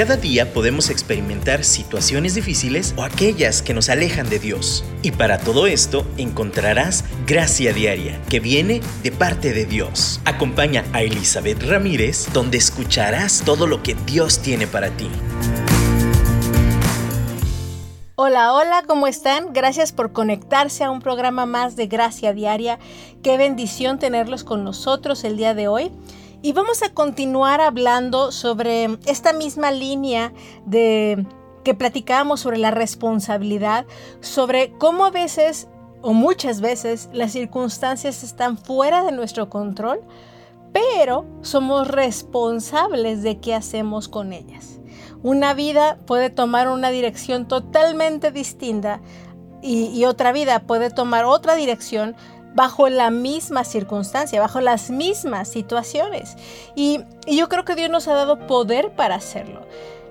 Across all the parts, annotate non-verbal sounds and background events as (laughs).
Cada día podemos experimentar situaciones difíciles o aquellas que nos alejan de Dios. Y para todo esto encontrarás gracia diaria que viene de parte de Dios. Acompaña a Elizabeth Ramírez donde escucharás todo lo que Dios tiene para ti. Hola, hola, ¿cómo están? Gracias por conectarse a un programa más de Gracia Diaria. Qué bendición tenerlos con nosotros el día de hoy. Y vamos a continuar hablando sobre esta misma línea de que platicábamos sobre la responsabilidad, sobre cómo a veces o muchas veces las circunstancias están fuera de nuestro control, pero somos responsables de qué hacemos con ellas. Una vida puede tomar una dirección totalmente distinta y, y otra vida puede tomar otra dirección bajo la misma circunstancia, bajo las mismas situaciones. Y, yo creo que Dios nos ha dado poder para hacerlo.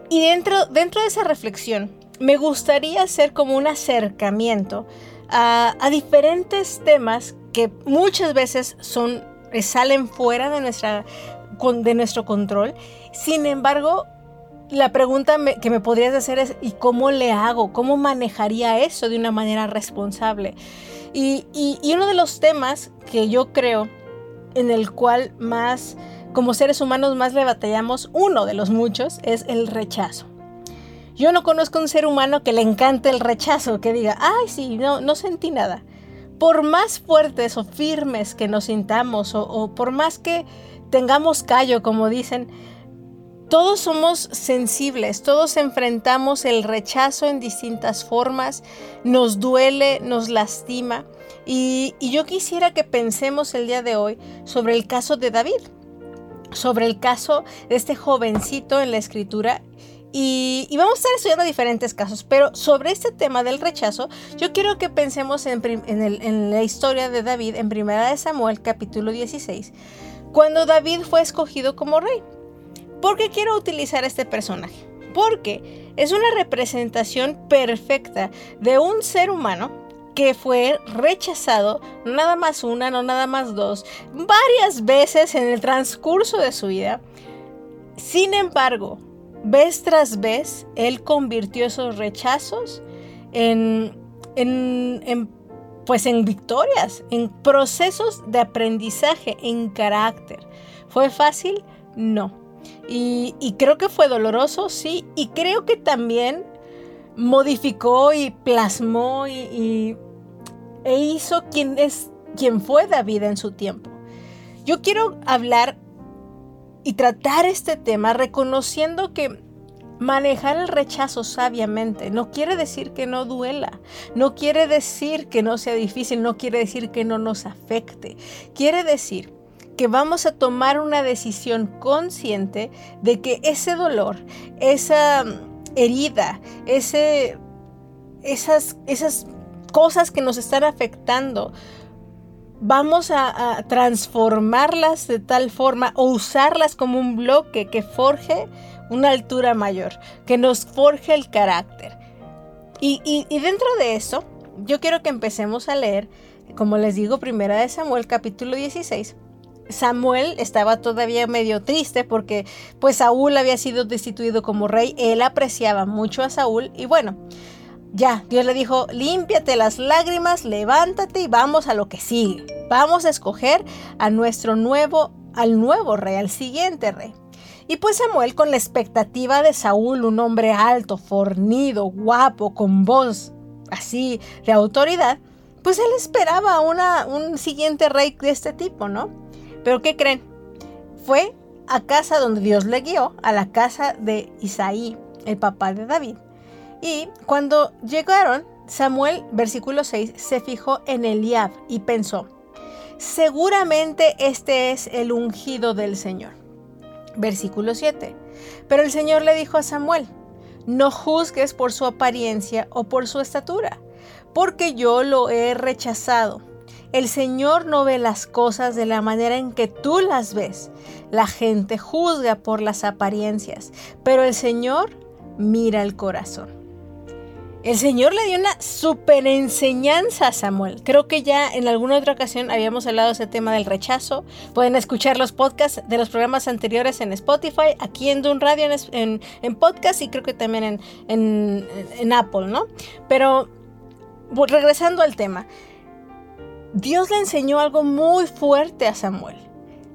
Y dentro, dentro de esa reflexión, me gustaría hacer como un acercamiento a, diferentes temas que muchas veces son, eh, salen fuera de, nuestra, de nuestro control. Sin embargo, la pregunta que me podrías hacer es, ¿y cómo le hago? ¿Cómo manejaría eso de una manera responsable? Y, uno de los temas que yo creo en el cual más, como seres humanos, más le batallamos, uno de los muchos, es el rechazo. Yo no conozco un ser humano que le encante el rechazo, que diga, ay, sí, no, no sentí nada. Por más fuertes o firmes que nos sintamos, o por más que tengamos callo, como dicen, todos somos sensibles, todos enfrentamos el rechazo en distintas formas, nos duele, nos lastima. Y, yo quisiera que pensemos el día de hoy sobre el caso de David, sobre el caso de este jovencito en la escritura y, vamos a estar estudiando diferentes casos, pero sobre este tema del rechazo, yo quiero que pensemos en, en, la historia de David en 1 Samuel capítulo 16, cuando David fue escogido como rey. ¿Por qué quiero utilizar este personaje? Porque es una representación perfecta de un ser humano que fue rechazado, nada más una, no nada más dos, varias veces en el transcurso de su vida. Sin embargo, vez tras vez, él convirtió esos rechazos en, en, en, pues en victorias, en procesos de aprendizaje, en carácter. ¿Fue fácil? No. Y, creo que fue doloroso, sí, y creo que también modificó y plasmó y, e hizo quien es quien fue David en su tiempo. Yo quiero hablar y tratar este tema reconociendo que manejar el rechazo sabiamente no quiere decir que no duela, no quiere decir que no sea difícil, no quiere decir que no nos afecte, quiere decir que vamos a tomar una decisión consciente de que ese dolor, esa herida, ese, esas, esas cosas que nos están afectando, vamos a, transformarlas de tal forma o usarlas como un bloque que forje una altura mayor, que nos forje el carácter. Y, y, dentro de eso, yo quiero que empecemos a leer, como les digo, primera de Samuel capítulo 16 Samuel estaba todavía medio triste porque pues Saúl había sido destituido como rey, él apreciaba mucho a Saúl y bueno, ya, Dios le dijo, límpiate las lágrimas, levántate y vamos a lo que sigue. Vamos a escoger a nuestro nuevo, al nuevo rey, al siguiente rey. Y pues Samuel, con la expectativa de Saúl, un hombre alto, fornido, guapo, con voz así de autoridad, pues él esperaba una, un siguiente rey de este tipo, ¿no? Pero ¿qué creen? Fue a casa donde Dios le guió, a la casa de Isaí, el papá de David. Y cuando llegaron, Samuel, versículo 6, se fijó en Eliab y pensó, seguramente este es el ungido del Señor. Versículo 7. Pero el Señor le dijo a Samuel, no juzgues por su apariencia o por su estatura, porque yo lo he rechazado. El Señor no ve las cosas de la manera en que tú las ves. La gente juzga por las apariencias, pero el Señor mira el corazón. El Señor le dio una super enseñanza a Samuel. Creo que ya en alguna otra ocasión habíamos hablado de ese tema del rechazo. Pueden escuchar los podcasts de los programas anteriores en Spotify, aquí en Dun Radio en, podcast y creo que también en, en, en Apple, ¿no? Pero regresando al tema, Dios le enseñó algo muy fuerte a Samuel.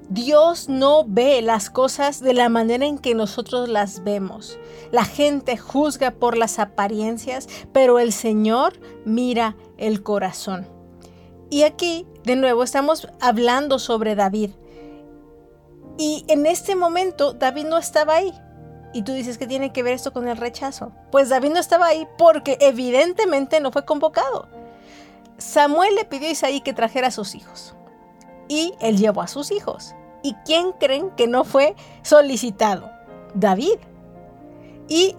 Dios no ve las cosas de la manera en que nosotros las vemos. La gente juzga por las apariencias, pero el Señor mira el corazón. Y aquí, de nuevo, estamos hablando sobre David. Y en este momento, David no estaba ahí. Y tú dices que tiene que ver esto con el rechazo. Pues David no estaba ahí porque evidentemente no fue convocado. Samuel le pidió a Isaí que trajera a sus hijos y él llevó a sus hijos. ¿Y quién creen que no fue solicitado? David. Y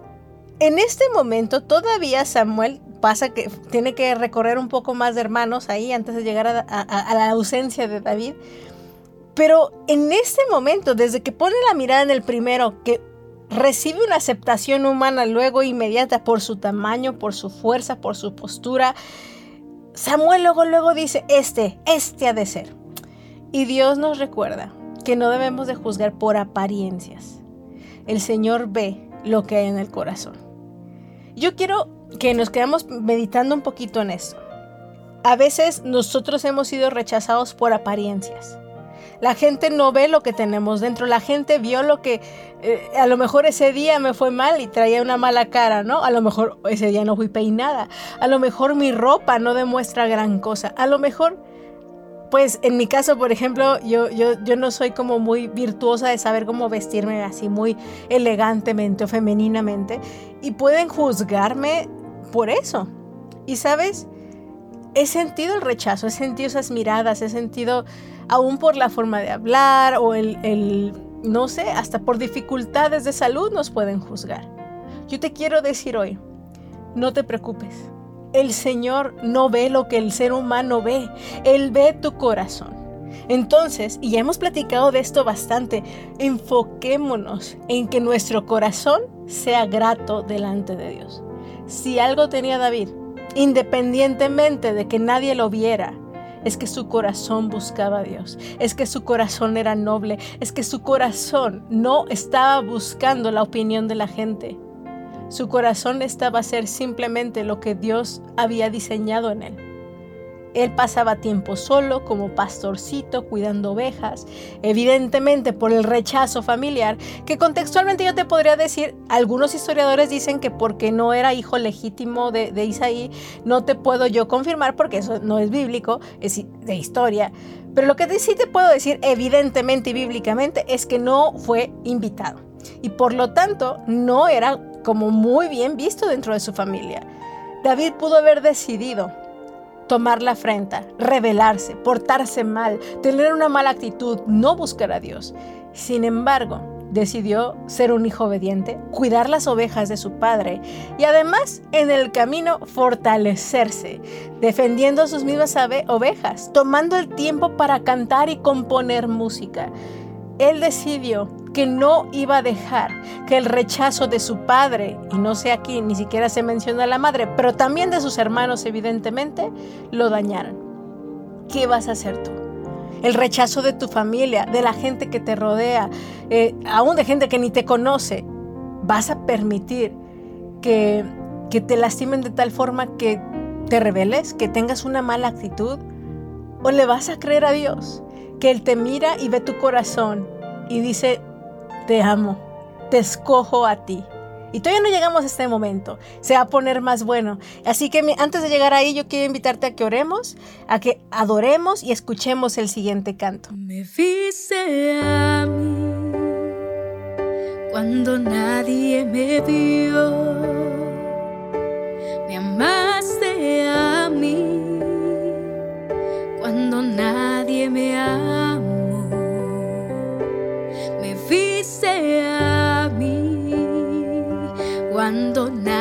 en este momento todavía Samuel pasa que tiene que recorrer un poco más de hermanos ahí antes de llegar a, la ausencia de David. Pero en este momento, desde que pone la mirada en el primero, que recibe una aceptación humana luego inmediata por su tamaño, por su fuerza, por su postura, Samuel luego, luego dice, este, este ha de ser. Y Dios nos recuerda que no debemos de juzgar por apariencias. El Señor ve lo que hay en el corazón. Yo quiero que nos quedamos meditando un poquito en esto. A veces nosotros hemos sido rechazados por apariencias. La gente no ve lo que tenemos dentro. La gente vio lo que eh, a lo mejor ese día me fue mal y traía una mala cara, ¿no? A lo mejor ese día no fui peinada. A lo mejor mi ropa no demuestra gran cosa. A lo mejor pues en mi caso, por ejemplo, yo, yo, yo no soy como muy virtuosa de saber cómo vestirme así muy elegantemente o femeninamente. Y pueden juzgarme por eso. Y sabes, he sentido el rechazo, he sentido esas miradas, he sentido aún por la forma de hablar o el, el no sé, hasta por dificultades de salud nos pueden juzgar. Yo te quiero decir hoy, no te preocupes el Señor no ve lo que el ser humano ve, Él ve tu corazón. Entonces, y ya hemos platicado de esto bastante, enfoquémonos en que nuestro corazón sea grato delante de Dios. Si algo tenía David, independientemente de que nadie lo viera, es que su corazón buscaba a Dios, es que su corazón era noble, es que su corazón no estaba buscando la opinión de la gente, su corazón estaba a ser simplemente lo que Dios había diseñado en él. Él pasaba tiempo solo como pastorcito cuidando ovejas, evidentemente por el rechazo familiar, que contextualmente yo te podría decir, algunos historiadores dicen que porque no era hijo legítimo de, de Isaí, no te puedo yo confirmar porque eso no es bíblico, es de historia. Pero lo que sí te puedo decir evidentemente y bíblicamente es que no fue invitado. Y por lo tanto no era como muy bien visto dentro de su familia. David pudo haber decidido tomar la afrenta, rebelarse, portarse mal, tener una mala actitud, no buscar a Dios. Sin embargo, decidió ser un hijo obediente, cuidar las ovejas de su padre y además en el camino fortalecerse, defendiendo sus mismas ovejas, tomando el tiempo para cantar y componer música. Él decidió que no iba a dejar que el rechazo de su padre, y no sé aquí, ni siquiera se menciona a la madre, pero también de sus hermanos evidentemente, lo dañaran. ¿Qué vas a hacer tú? El rechazo de tu familia, de la gente que te rodea, eh, aún de gente que ni te conoce, ¿vas a permitir que, que te lastimen de tal forma que te rebeles, que tengas una mala actitud? ¿O le vas a creer a Dios? Que Él te mira y ve tu corazón y dice, te amo, te escojo a ti. Y todavía no llegamos a este momento, se va a poner más bueno. Así que antes de llegar ahí, yo quiero invitarte a que oremos, a que adoremos y escuchemos el siguiente canto. Me viste a mí cuando nadie me vio, me amaste a mí cuando nadie me amó cuando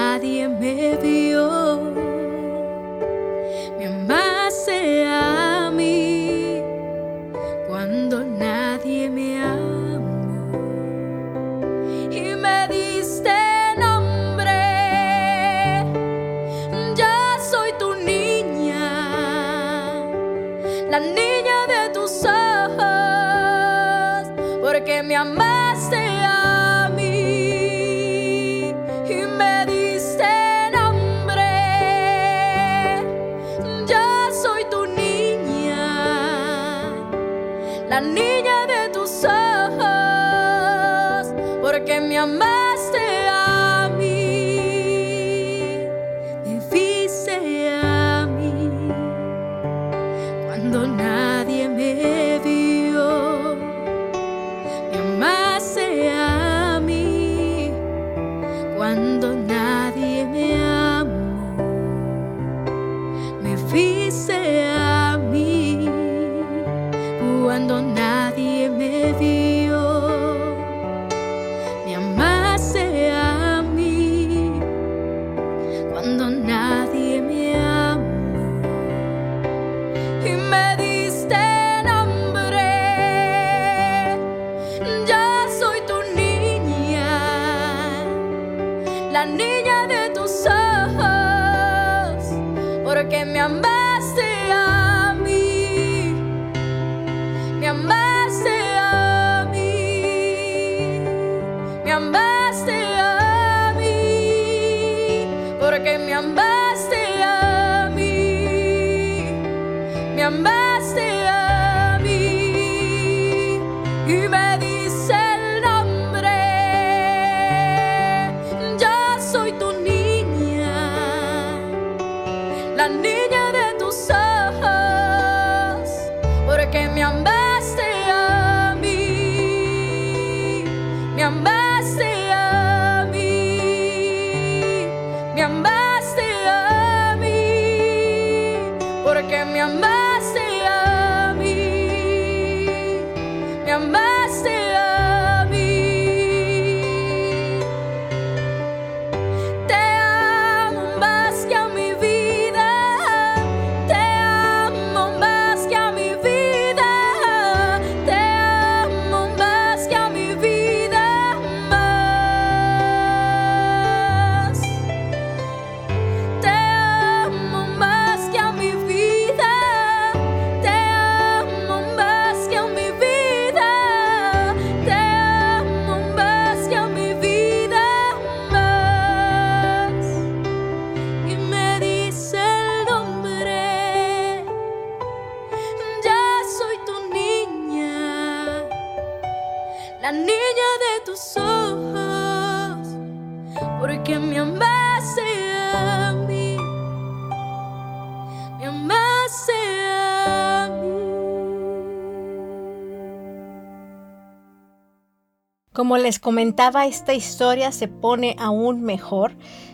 Como les comentaba, esta historia se pone aún mejor.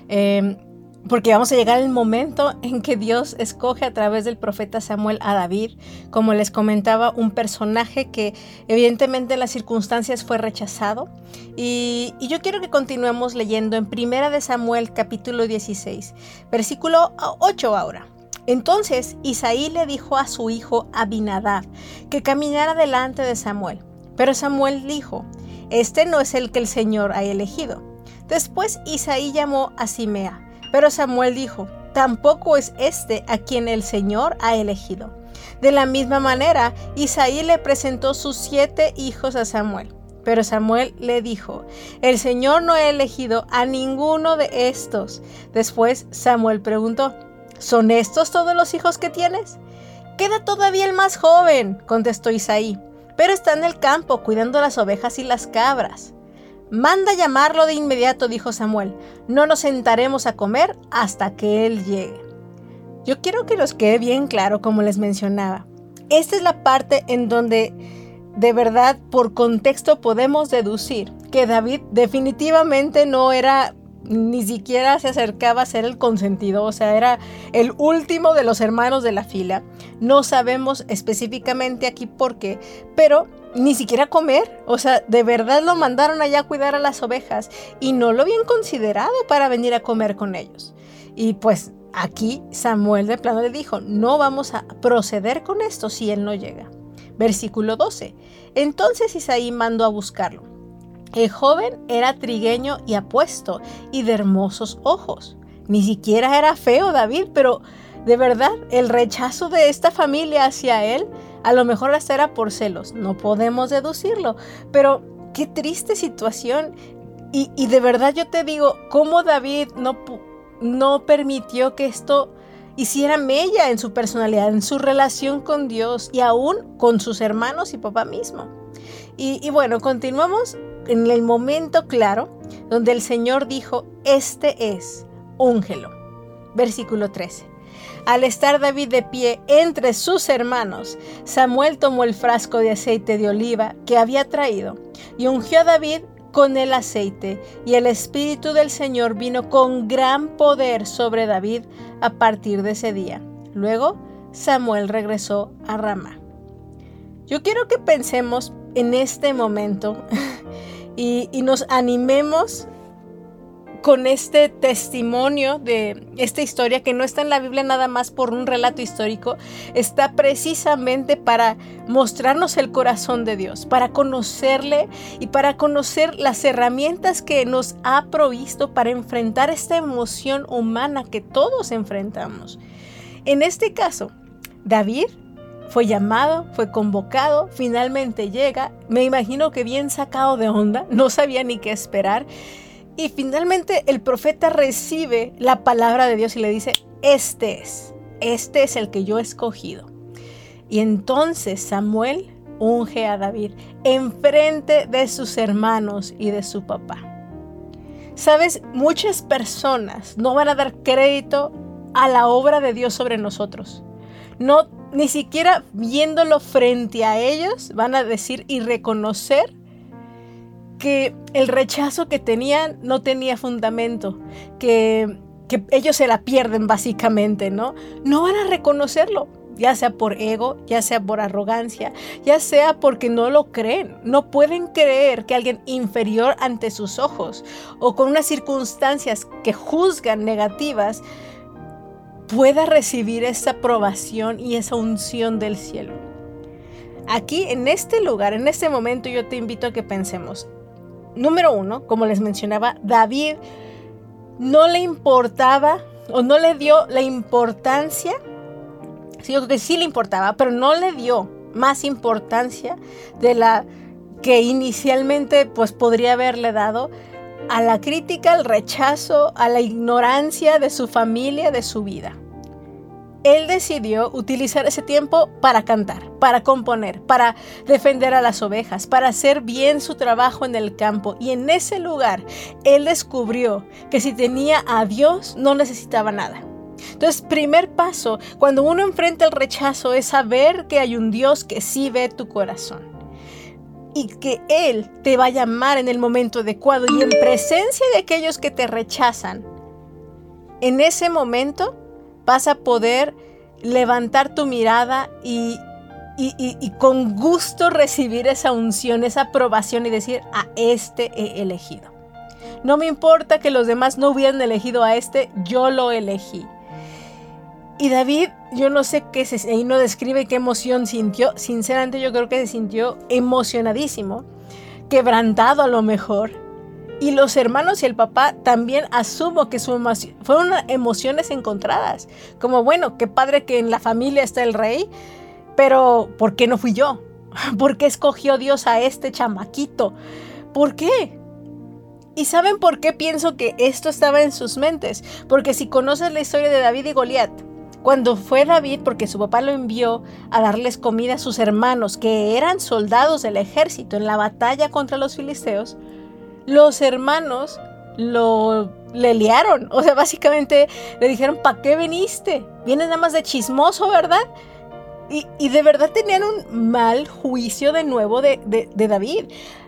eh, porque vamos a llegar al momento en que Dios escoge a través del profeta Samuel a David, como les comentaba, un personaje que evidentemente en las circunstancias fue rechazado. Y, y yo quiero que continuemos leyendo en Primera de Samuel capítulo 16, versículo 8 ahora. Entonces Isaí le dijo a su hijo Abinadab que caminara delante de Samuel. Pero Samuel dijo, este no es el que el Señor ha elegido. Después Isaí llamó a Simea, pero Samuel dijo, tampoco es este a quien el Señor ha elegido. De la misma manera, Isaí le presentó sus siete hijos a Samuel. Pero Samuel le dijo, el Señor no ha elegido a ninguno de estos. Después Samuel preguntó, ¿son estos todos los hijos que tienes? Queda todavía el más joven, contestó Isaí, pero está en el campo cuidando las ovejas y las cabras. Manda llamarlo de inmediato, dijo Samuel. No nos sentaremos a comer hasta que él llegue. Yo quiero que nos quede bien claro, como les mencionaba. Esta es la parte en donde de verdad por contexto podemos deducir que David definitivamente no era ni siquiera se acercaba a ser el consentido, o sea, era el último de los hermanos de la fila. No sabemos específicamente aquí por qué, pero ni siquiera comer, o sea, de verdad lo mandaron allá a cuidar a las ovejas y no lo habían considerado para venir a comer con ellos. Y pues aquí Samuel de plano le dijo, no vamos a proceder con esto si él no llega. Versículo 12. Entonces Isaí mandó a buscarlo. El joven era trigueño y apuesto y de hermosos ojos. Ni siquiera era feo David, pero de verdad el rechazo de esta familia hacia él a lo mejor hasta era por celos. No podemos deducirlo, pero qué triste situación. Y, de verdad yo te digo, ¿cómo David no, no permitió que esto hiciera mella en su personalidad, en su relación con Dios y aún con sus hermanos y papá mismo? Y, y bueno, continuamos en el momento claro donde el Señor dijo, este es, úngelo. Versículo 13. Al estar David de pie entre sus hermanos, Samuel tomó el frasco de aceite de oliva que había traído y ungió a David con el aceite, y el Espíritu del Señor vino con gran poder sobre David a partir de ese día. Luego Samuel regresó a Ramá. Yo quiero que pensemos en este momento (laughs) y, y nos animemos con este testimonio de esta historia que no está en la Biblia nada más por un relato histórico, está precisamente para mostrarnos el corazón de Dios, para conocerle y para conocer las herramientas que nos ha provisto para enfrentar esta emoción humana que todos enfrentamos. En este caso, David fue llamado, fue convocado, finalmente llega, me imagino que bien sacado de onda, no sabía ni qué esperar y finalmente el profeta recibe la palabra de Dios y le dice, este es, este es el que yo he escogido. Y entonces Samuel unge a David enfrente de sus hermanos y de su papá. Sabes, muchas personas no van a dar crédito a la obra de Dios sobre nosotros. No, ni siquiera viéndolo frente a ellos van a decir y reconocer que el rechazo que tenían no tenía fundamento, que, que ellos se la pierden básicamente, ¿no? No van a reconocerlo, ya sea por ego, ya sea por arrogancia, ya sea porque no lo creen. No pueden creer que alguien inferior ante sus ojos o con unas circunstancias que juzgan negativas pueda recibir esa aprobación y esa unción del cielo. Aquí, en este lugar, en este momento, yo te invito a que pensemos, número uno, como les mencionaba, David no le importaba o no le dio la importancia, sí, que sí le importaba, pero no le dio más importancia de la que inicialmente pues podría haberle dado a la crítica, al rechazo, a la ignorancia de su familia, de su vida él decidió utilizar ese tiempo para cantar, para componer, para defender a las ovejas, para hacer bien su trabajo en el campo. Y en ese lugar, él descubrió que si tenía a Dios, no necesitaba nada. Entonces, primer paso, cuando uno enfrenta el rechazo, es saber que hay un Dios que sí ve tu corazón. Y que Él te va a llamar en el momento adecuado y en presencia de aquellos que te rechazan. En ese momento vas a poder levantar tu mirada y, con gusto recibir esa unción, esa aprobación y decir, a este he elegido. No me importa que los demás no hubieran elegido a este, yo lo elegí. Y David, yo no sé qué se, ahí no describe qué emoción sintió. Sinceramente yo creo que se sintió emocionadísimo, quebrantado a lo mejor, y los hermanos y el papá también asumo que su fueron emociones encontradas. Como, bueno, qué padre que en la familia está el rey, pero ¿por qué no fui yo? (laughs) ¿Por qué escogió Dios a este chamaquito? ¿Por qué? ¿Y saben por qué pienso que esto estaba en sus mentes? Porque si conoces la historia de David y Goliat, cuando fue David, porque su papá lo envió a darles comida a sus hermanos, que eran soldados del ejército en la batalla contra los filisteos, los hermanos lo le liaron. O sea, básicamente le dijeron, ¿para qué viniste? Vienes nada más de chismoso, ¿verdad? Y, de verdad tenían un mal juicio de nuevo de, de David.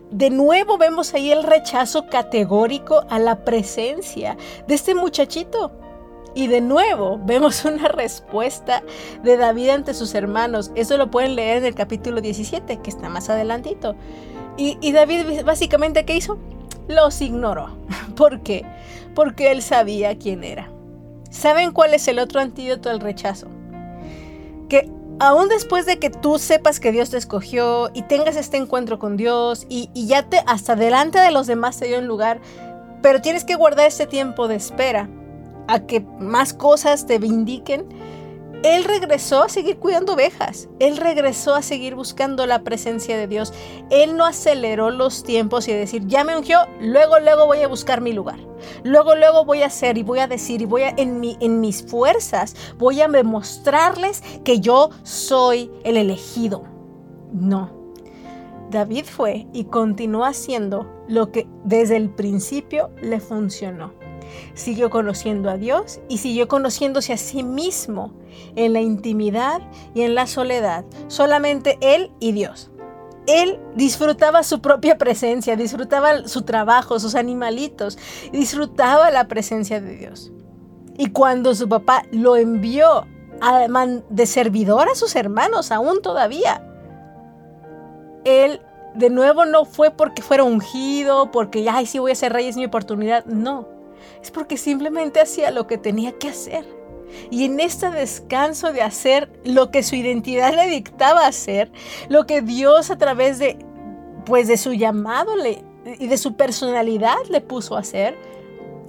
De nuevo vemos ahí el rechazo categórico a la presencia de este muchachito. Y de nuevo (laughs) vemos una respuesta de David ante sus hermanos. Eso lo pueden leer en el capítulo 17, que está más adelantito. Y, David básicamente, ¿qué hizo? los ignoró. (laughs) ¿Por qué? Porque él sabía quién era. ¿Saben cuál es el otro antídoto al rechazo? Que aún después de que tú sepas que Dios te escogió y tengas este encuentro con Dios y, ya te hasta delante de los demás te dio un lugar, pero tienes que guardar este tiempo de espera a que más cosas te vindiquen. Él regresó a seguir cuidando ovejas. Él regresó a seguir buscando la presencia de Dios. Él no aceleró los tiempos y decir, ya me ungió, luego, luego voy a buscar mi lugar. Luego, luego voy a hacer y voy a decir y voy a, en, en mis fuerzas, voy a demostrarles que yo soy el elegido. No. David fue y continuó haciendo lo que desde el principio le funcionó siguió conociendo a Dios y siguió conociéndose a sí mismo en la intimidad y en la soledad, solamente Él y Dios. Él disfrutaba su propia presencia, disfrutaba su trabajo, sus animalitos, disfrutaba la presencia de Dios. Y cuando su papá lo envió de servidor a sus hermanos, aún todavía, él de nuevo no fue porque fuera ungido, porque, ay, sí voy a ser rey, es mi oportunidad. No, es porque simplemente hacía lo que tenía que hacer. Y en este descanso de hacer lo que su identidad le dictaba hacer, lo que Dios a través de pues de su llamado y de su personalidad le puso a hacer,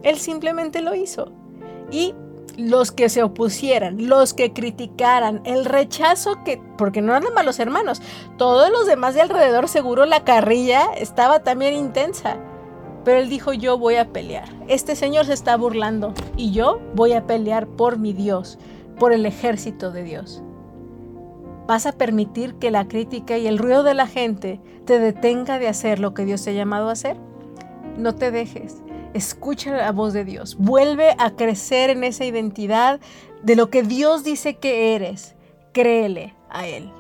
él simplemente lo hizo. Y los que se opusieran, los que criticaran, el rechazo que, porque no eran malos hermanos, todos los demás de alrededor seguro la carrilla estaba también intensa. Pero él dijo, yo voy a pelear. Este señor se está burlando y yo voy a pelear por mi Dios, por el ejército de Dios. ¿Vas a permitir que la crítica y el ruido de la gente te detenga de hacer lo que Dios te ha llamado a hacer? No te dejes. Escucha la voz de Dios. Vuelve a crecer en esa identidad de lo que Dios dice que eres. Créele a Él.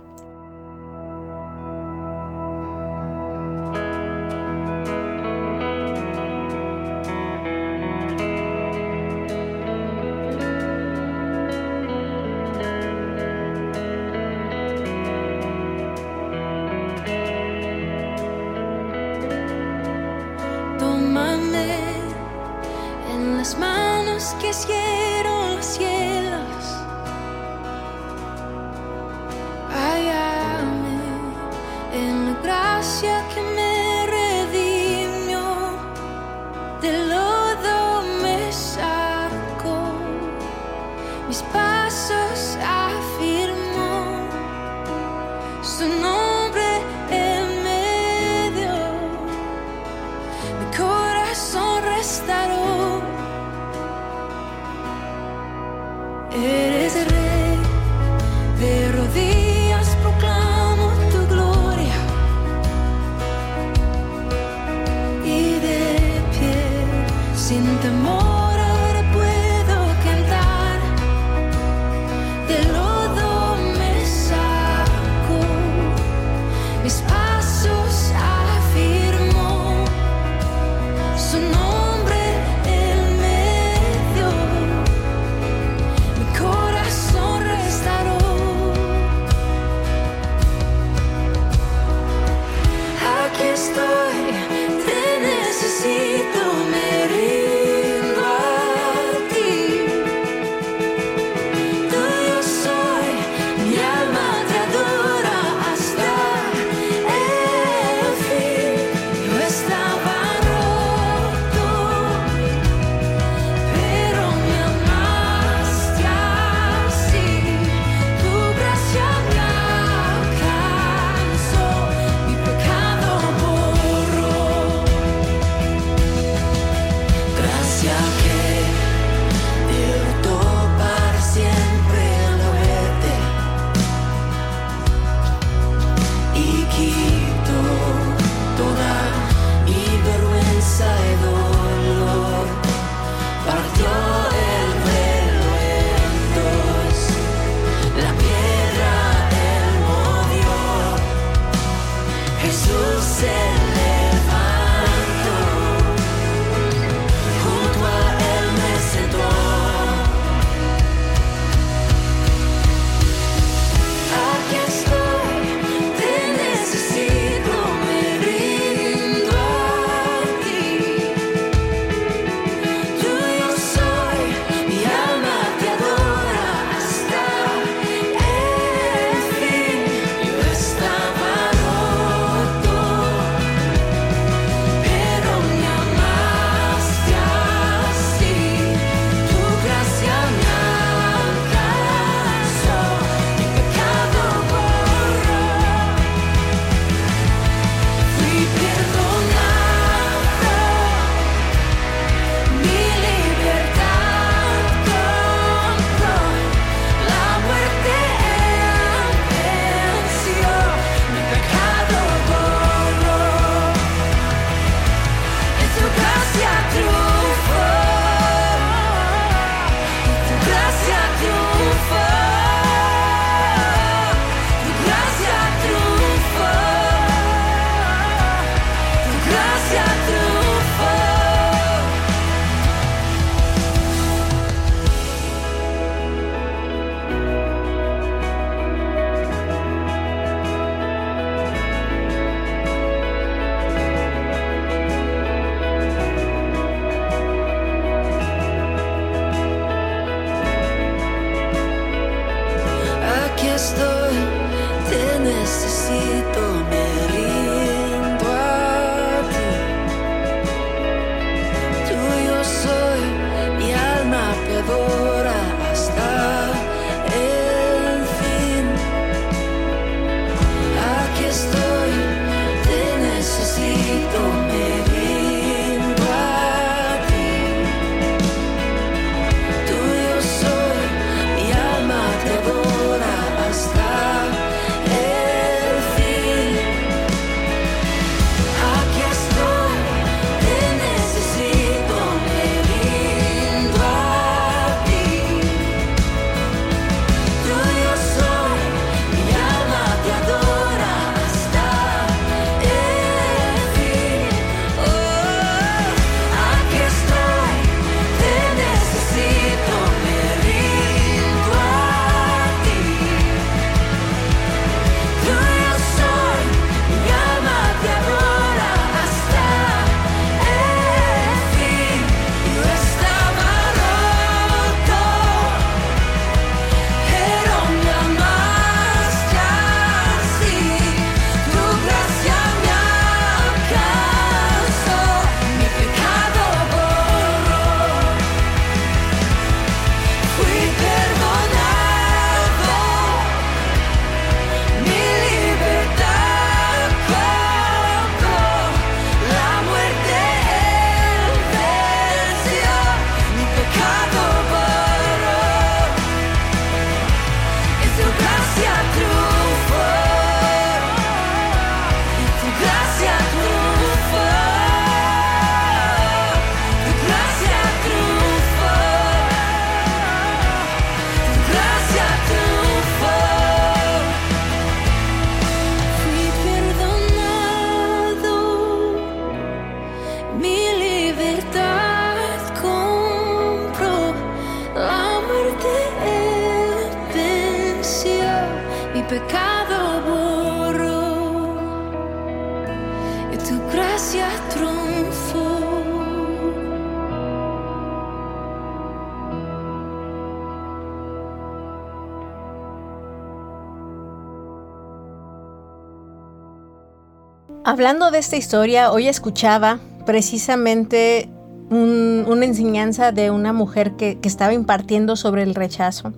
Hablando de esta historia, hoy escuchaba precisamente un- una enseñanza de una mujer que, que estaba impartiendo sobre el rechazo.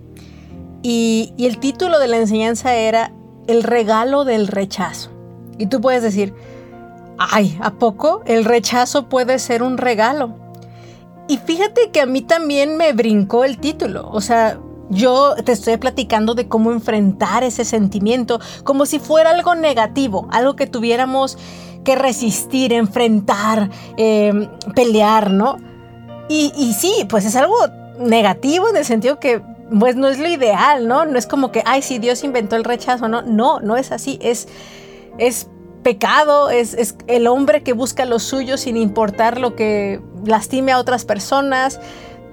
Y, y el título de la enseñanza era El regalo del rechazo. Y tú puedes decir, ay, ¿a poco el rechazo puede ser un regalo? Y fíjate que a mí también me brincó el título. O sea, yo te estoy platicando de cómo enfrentar ese sentimiento como si fuera algo negativo, algo que tuviéramos que resistir, enfrentar, eh, pelear, ¿no? Y, sí, pues es algo negativo en el sentido que pues no es lo ideal, ¿no? No es como que, ay, si Dios inventó el rechazo, no, no, no es así, es, es pecado, es, es el hombre que busca lo suyo sin importar lo que lastime a otras personas.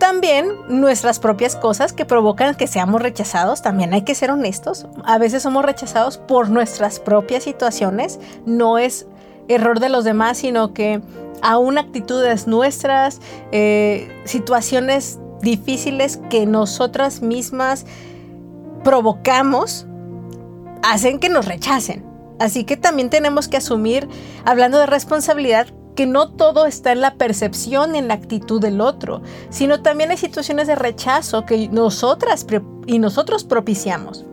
También nuestras propias cosas que provocan que seamos rechazados, también hay que ser honestos. A veces somos rechazados por nuestras propias situaciones, no es error de los demás, sino que aún actitudes nuestras, eh, situaciones difíciles que nosotras mismas provocamos, hacen que nos rechacen. Así que también tenemos que asumir, hablando de responsabilidad, que no todo está en la percepción en la actitud del otro, sino también hay situaciones de rechazo que nosotras y nosotros propiciamos.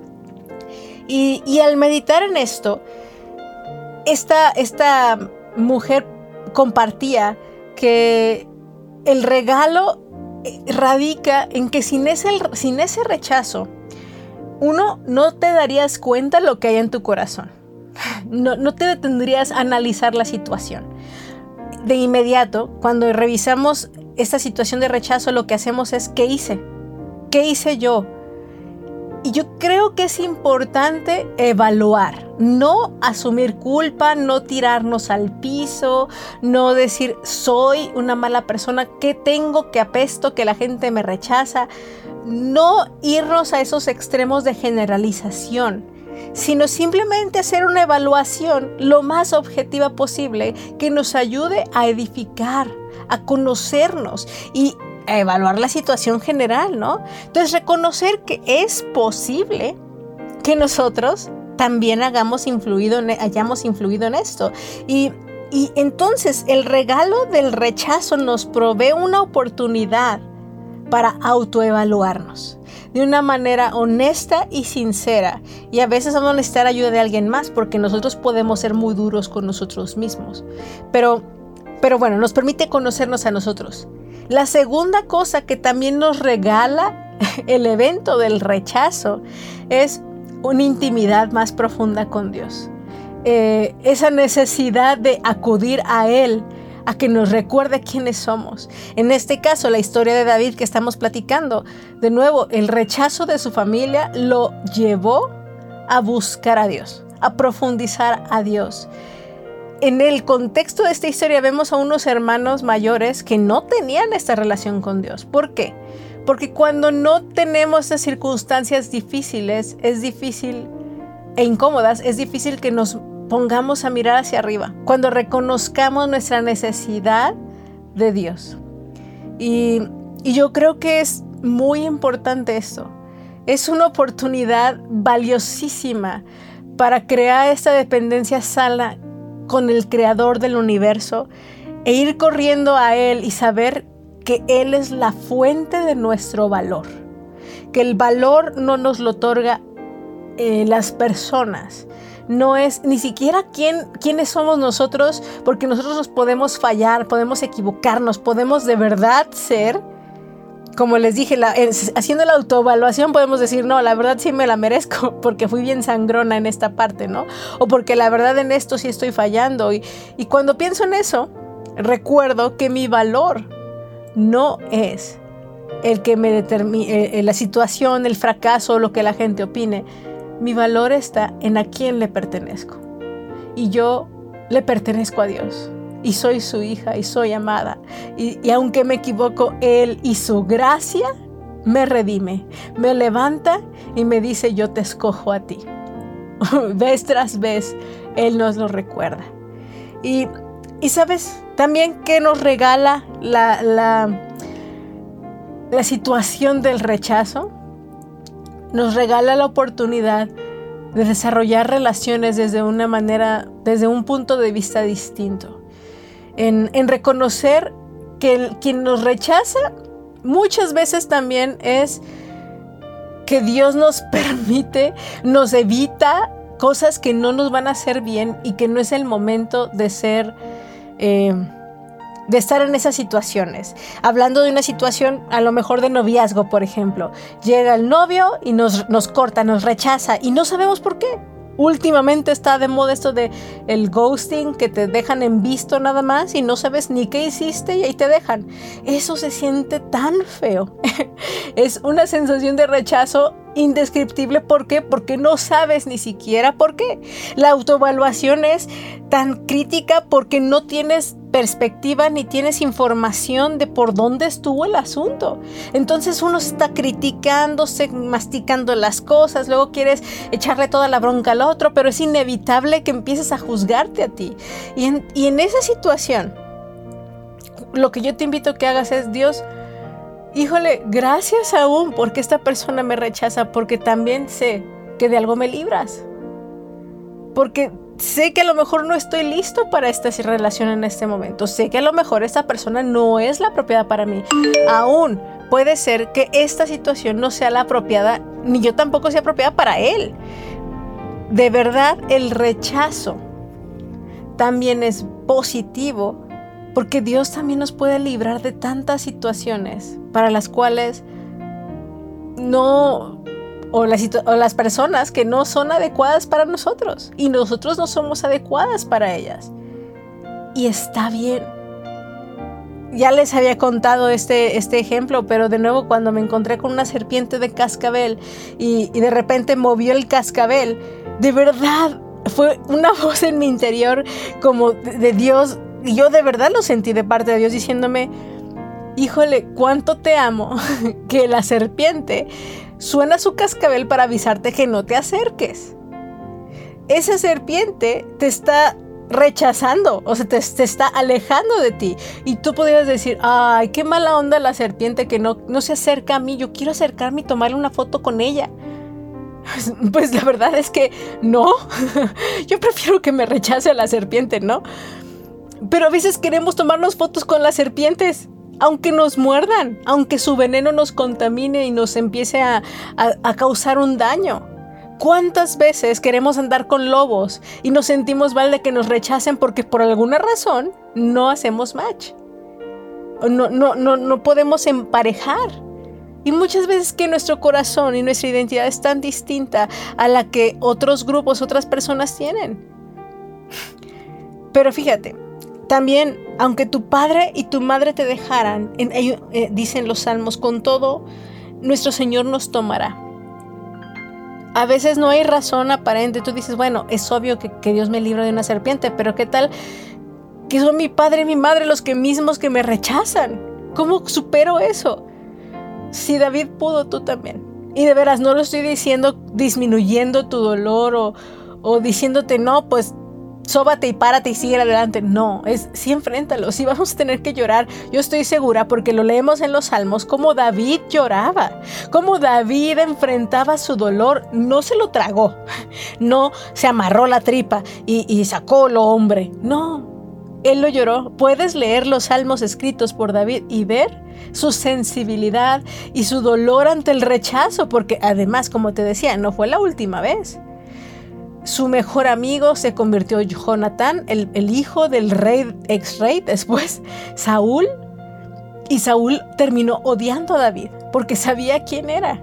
Y, y al meditar en esto, esta, esta mujer compartía que el regalo eh, radica en que sin ese, sin ese rechazo, uno no te darías cuenta lo que hay en tu corazón. No, no te detendrías a analizar la situación. De inmediato, cuando revisamos esta situación de rechazo, lo que hacemos es, ¿qué hice? ¿Qué hice yo? Y yo creo que es importante evaluar, no asumir culpa, no tirarnos al piso, no decir soy una mala persona, que tengo, que apesto, que la gente me rechaza, no irnos a esos extremos de generalización, sino simplemente hacer una evaluación lo más objetiva posible que nos ayude a edificar, a conocernos y a evaluar la situación general, ¿no? Entonces reconocer que es posible que nosotros también hagamos influido en, hayamos influido en esto. Y, y entonces el regalo del rechazo nos provee una oportunidad para autoevaluarnos de una manera honesta y sincera. Y a veces vamos a necesitar ayuda de alguien más porque nosotros podemos ser muy duros con nosotros mismos. Pero, pero bueno, nos permite conocernos a nosotros. La segunda cosa que también nos regala (laughs) el evento del rechazo es una intimidad más profunda con Dios. Eh, esa necesidad de acudir a Él, a que nos recuerde quiénes somos. En este caso, la historia de David que estamos platicando, de nuevo, el rechazo de su familia lo llevó a buscar a Dios, a profundizar a Dios en el contexto de esta historia vemos a unos hermanos mayores que no tenían esta relación con Dios. ¿Por qué? Porque cuando no tenemos esas circunstancias difíciles, es difícil e incómodas, es difícil que nos pongamos a mirar hacia arriba. Cuando reconozcamos nuestra necesidad de Dios. Y, y yo creo que es muy importante esto. Es una oportunidad valiosísima para crear esta dependencia sana con el creador del universo e ir corriendo a Él y saber que Él es la fuente de nuestro valor. Que el valor no nos lo otorga eh, las personas. No es ni siquiera quién, quiénes somos nosotros, porque nosotros nos podemos fallar, podemos equivocarnos, podemos de verdad ser como les dije, la, haciendo la autoevaluación podemos decir, no, la verdad sí me la merezco (laughs) porque fui bien sangrona en esta parte, ¿no? O porque la verdad en esto sí estoy fallando. Y, cuando pienso en eso, recuerdo que mi valor no es el que me determine, eh, la situación, el fracaso, lo que la gente opine. Mi valor está en a quién le pertenezco. Y yo le pertenezco a Dios y soy su hija y soy amada. Y, y, aunque me equivoco, Él y su gracia me redime, me levanta y me dice, yo te escojo a ti. (laughs) vez tras vez, Él nos lo recuerda. Y, sabes, también que nos regala la, la, la situación del rechazo, nos regala la oportunidad de desarrollar relaciones desde una manera, desde un punto de vista distinto. En, en reconocer que quien nos rechaza muchas veces también es que Dios nos (laughs) permite, nos evita cosas que no nos van a hacer bien y que no es el momento de ser, eh, de estar en esas situaciones. Hablando de una situación a lo mejor de noviazgo, por ejemplo. Llega el novio y nos, nos corta, nos rechaza y no sabemos por qué. Últimamente está de moda esto de el ghosting, que te dejan en visto nada más y no sabes ni qué hiciste y ahí te dejan. Eso se siente tan feo. (laughs) es una sensación de rechazo indescriptible. ¿Por qué? Porque no sabes ni siquiera por qué. La autoevaluación es tan crítica porque no tienes perspectiva ni tienes información de por dónde estuvo el asunto. Entonces uno está criticándose, masticando las cosas, luego quieres echarle toda la bronca al otro, pero es inevitable que empieces a juzgarte a ti. Y en, y en esa situación, lo que yo te invito a que hagas es, Dios, híjole, gracias aún porque esta persona me rechaza, porque también sé que de algo me libras. Porque sé que a lo mejor no estoy listo para esta relación en este momento. Sé que a lo mejor esta persona no es la apropiada para mí. Aún puede ser que esta situación no sea la apropiada, ni yo tampoco sea apropiada para él. De verdad, el rechazo también es positivo porque Dios también nos puede librar de tantas situaciones para las cuales no o las, personas que no son adecuadas para nosotros y nosotros no somos adecuadas para ellas. Y está bien. Ya les había contado este, este ejemplo, pero de nuevo cuando me encontré con una serpiente de cascabel y, de repente movió el cascabel, de verdad fue una (laughs) voz en mi interior como de Dios, y yo de verdad lo sentí de parte de Dios diciéndome, híjole, cuánto te amo, (laughs) que la serpiente suena su cascabel para avisarte que no te acerques. Esa serpiente te está rechazando, o sea, te, está alejando de ti. Y tú podrías decir, ay, qué mala onda la serpiente que no, no se acerca a mí, yo quiero acercarme y tomarle una foto con ella. (laughs) Pues la verdad es que no, (laughs) yo prefiero que me rechace la serpiente, ¿no? Pero a veces queremos tomarnos fotos con las serpientes aunque nos muerdan, aunque su veneno nos contamine y nos empiece a, causar un daño. ¿Cuántas veces queremos andar con lobos y nos sentimos mal de que nos rechacen porque por alguna razón no hacemos match? No, no, no, no podemos emparejar. Y muchas veces que nuestro corazón y nuestra identidad es tan distinta a la que otros grupos, otras personas tienen. Pero fíjate, también, aunque tu padre y tu madre te dejaran, eh, dicen los salmos, con todo, nuestro Señor nos tomará. A veces no hay razón aparente. Tú dices, bueno, es obvio que, que Dios me libra de una serpiente, pero ¿qué tal que son mi padre y mi madre los que mismos que me rechazan? ¿Cómo supero eso? Si David pudo, tú también. Y de veras, no lo estoy diciendo disminuyendo tu dolor o, o diciéndote, no, pues sóbate y párate y sigue adelante. No, es sí enfréntalo. Sí vamos a tener que llorar. Yo estoy segura porque lo leemos en los salmos como David lloraba, como David enfrentaba su dolor, no se lo tragó, no se amarró la tripa y, y sacó lo hombre. No, él lo lloró. Puedes leer los salmos escritos por David y ver su sensibilidad y su dolor ante el rechazo, porque además, como te decía, no fue la última vez. Su mejor amigo se convirtió en Jonathan, el, hijo del rey, ex rey, después (laughs) Saúl. Y Saúl terminó odiando a David porque sabía quién era.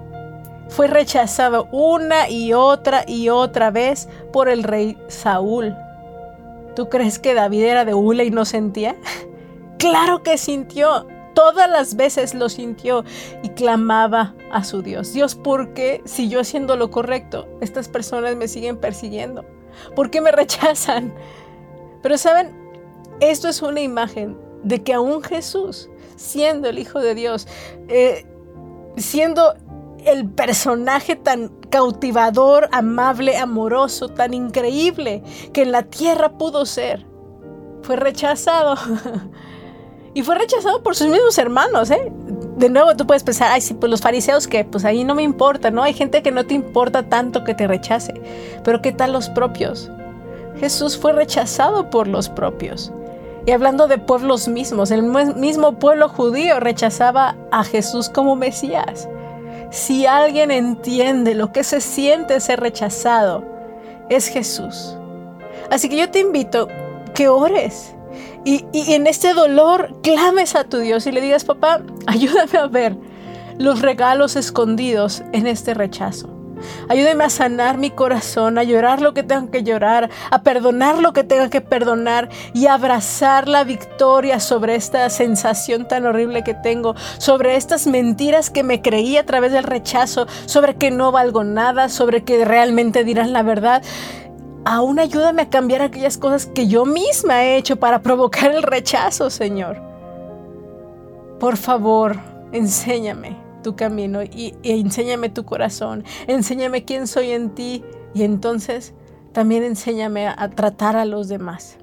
Fue rechazado una y otra y otra vez por el rey Saúl. ¿Tú crees que David era de hule y no sentía? (laughs) Claro que sintió. Todas las veces lo sintió y clamaba a su Dios. Dios, ¿por qué si yo haciendo lo correcto, estas personas me siguen persiguiendo? ¿Por qué me (laughs) rechazan? Pero saben, esto es una imagen de que aún Jesús, siendo el Hijo de Dios, eh, siendo el personaje tan cautivador, amable, amoroso, tan increíble que en la tierra pudo ser, fue rechazado. (laughs) y fue rechazado por sus mismos hermanos, ¿eh? De nuevo tú puedes pensar, ay, sí, pues los fariseos que, pues ahí no me importa, ¿no? Hay gente que no te importa tanto que te rechace. Pero ¿qué tal los propios? Jesús fue rechazado por los propios. Y hablando de pueblos mismos, el mismo pueblo judío rechazaba a Jesús como Mesías. Si alguien entiende lo que se siente ser rechazado, es Jesús. Así que yo te invito que ores y, en este dolor clames a tu Dios y le digas, papá, ayúdame a ver los regalos escondidos en este rechazo. Ayúdame a sanar mi corazón, a llorar lo que tenga que llorar, a perdonar lo que tenga que perdonar y abrazar la victoria sobre esta sensación tan horrible que tengo, sobre estas mentiras que me creí a través del rechazo, sobre que no valgo nada, sobre que realmente dirán la verdad. Aún ayúdame a cambiar aquellas cosas que yo misma he hecho para provocar el rechazo, Señor. Por favor, enséñame tu camino y, enséñame tu corazón, enséñame quién soy en ti y entonces también enséñame a, tratar a los demás.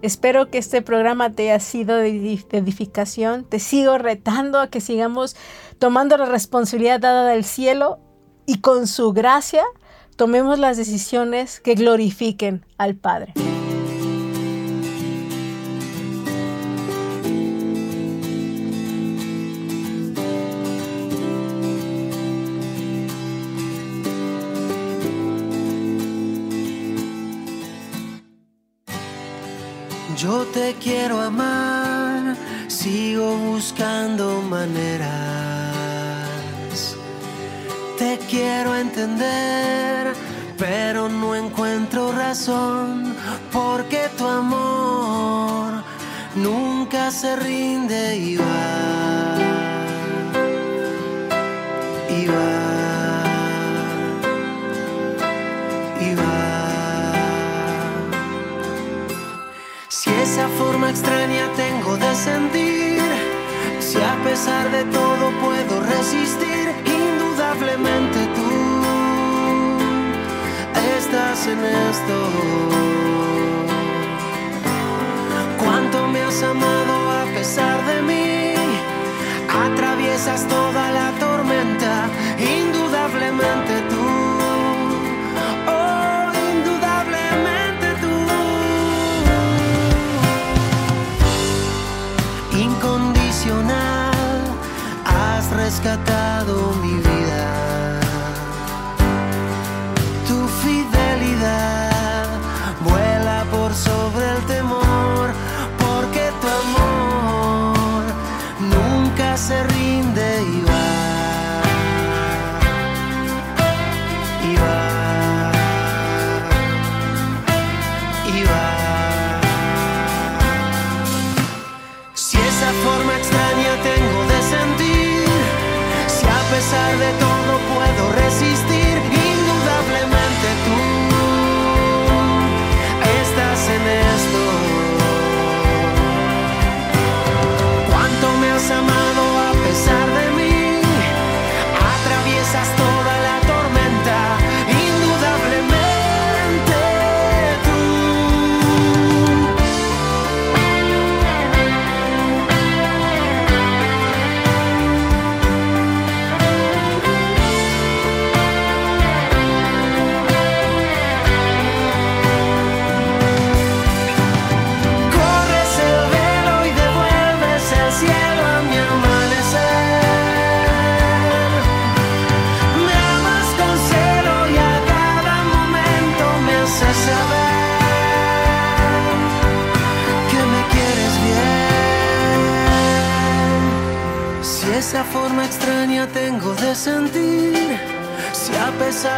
Espero que este programa te haya sido de edificación. Te sigo retando a que sigamos tomando la responsabilidad dada del cielo y con su gracia tomemos las decisiones que glorifiquen al Padre. Yo te quiero amar, sigo buscando maneras. Te quiero entender, porque tu amor nunca se rinde y va. Y va. esa forma extraña tengo de sentir. Si a pesar de todo puedo resistir, indudablemente en esto. Cuánto me has amado a pesar de mí, atraviesas toda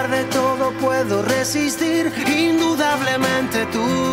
de todo puedo resistir, indudablemente tú.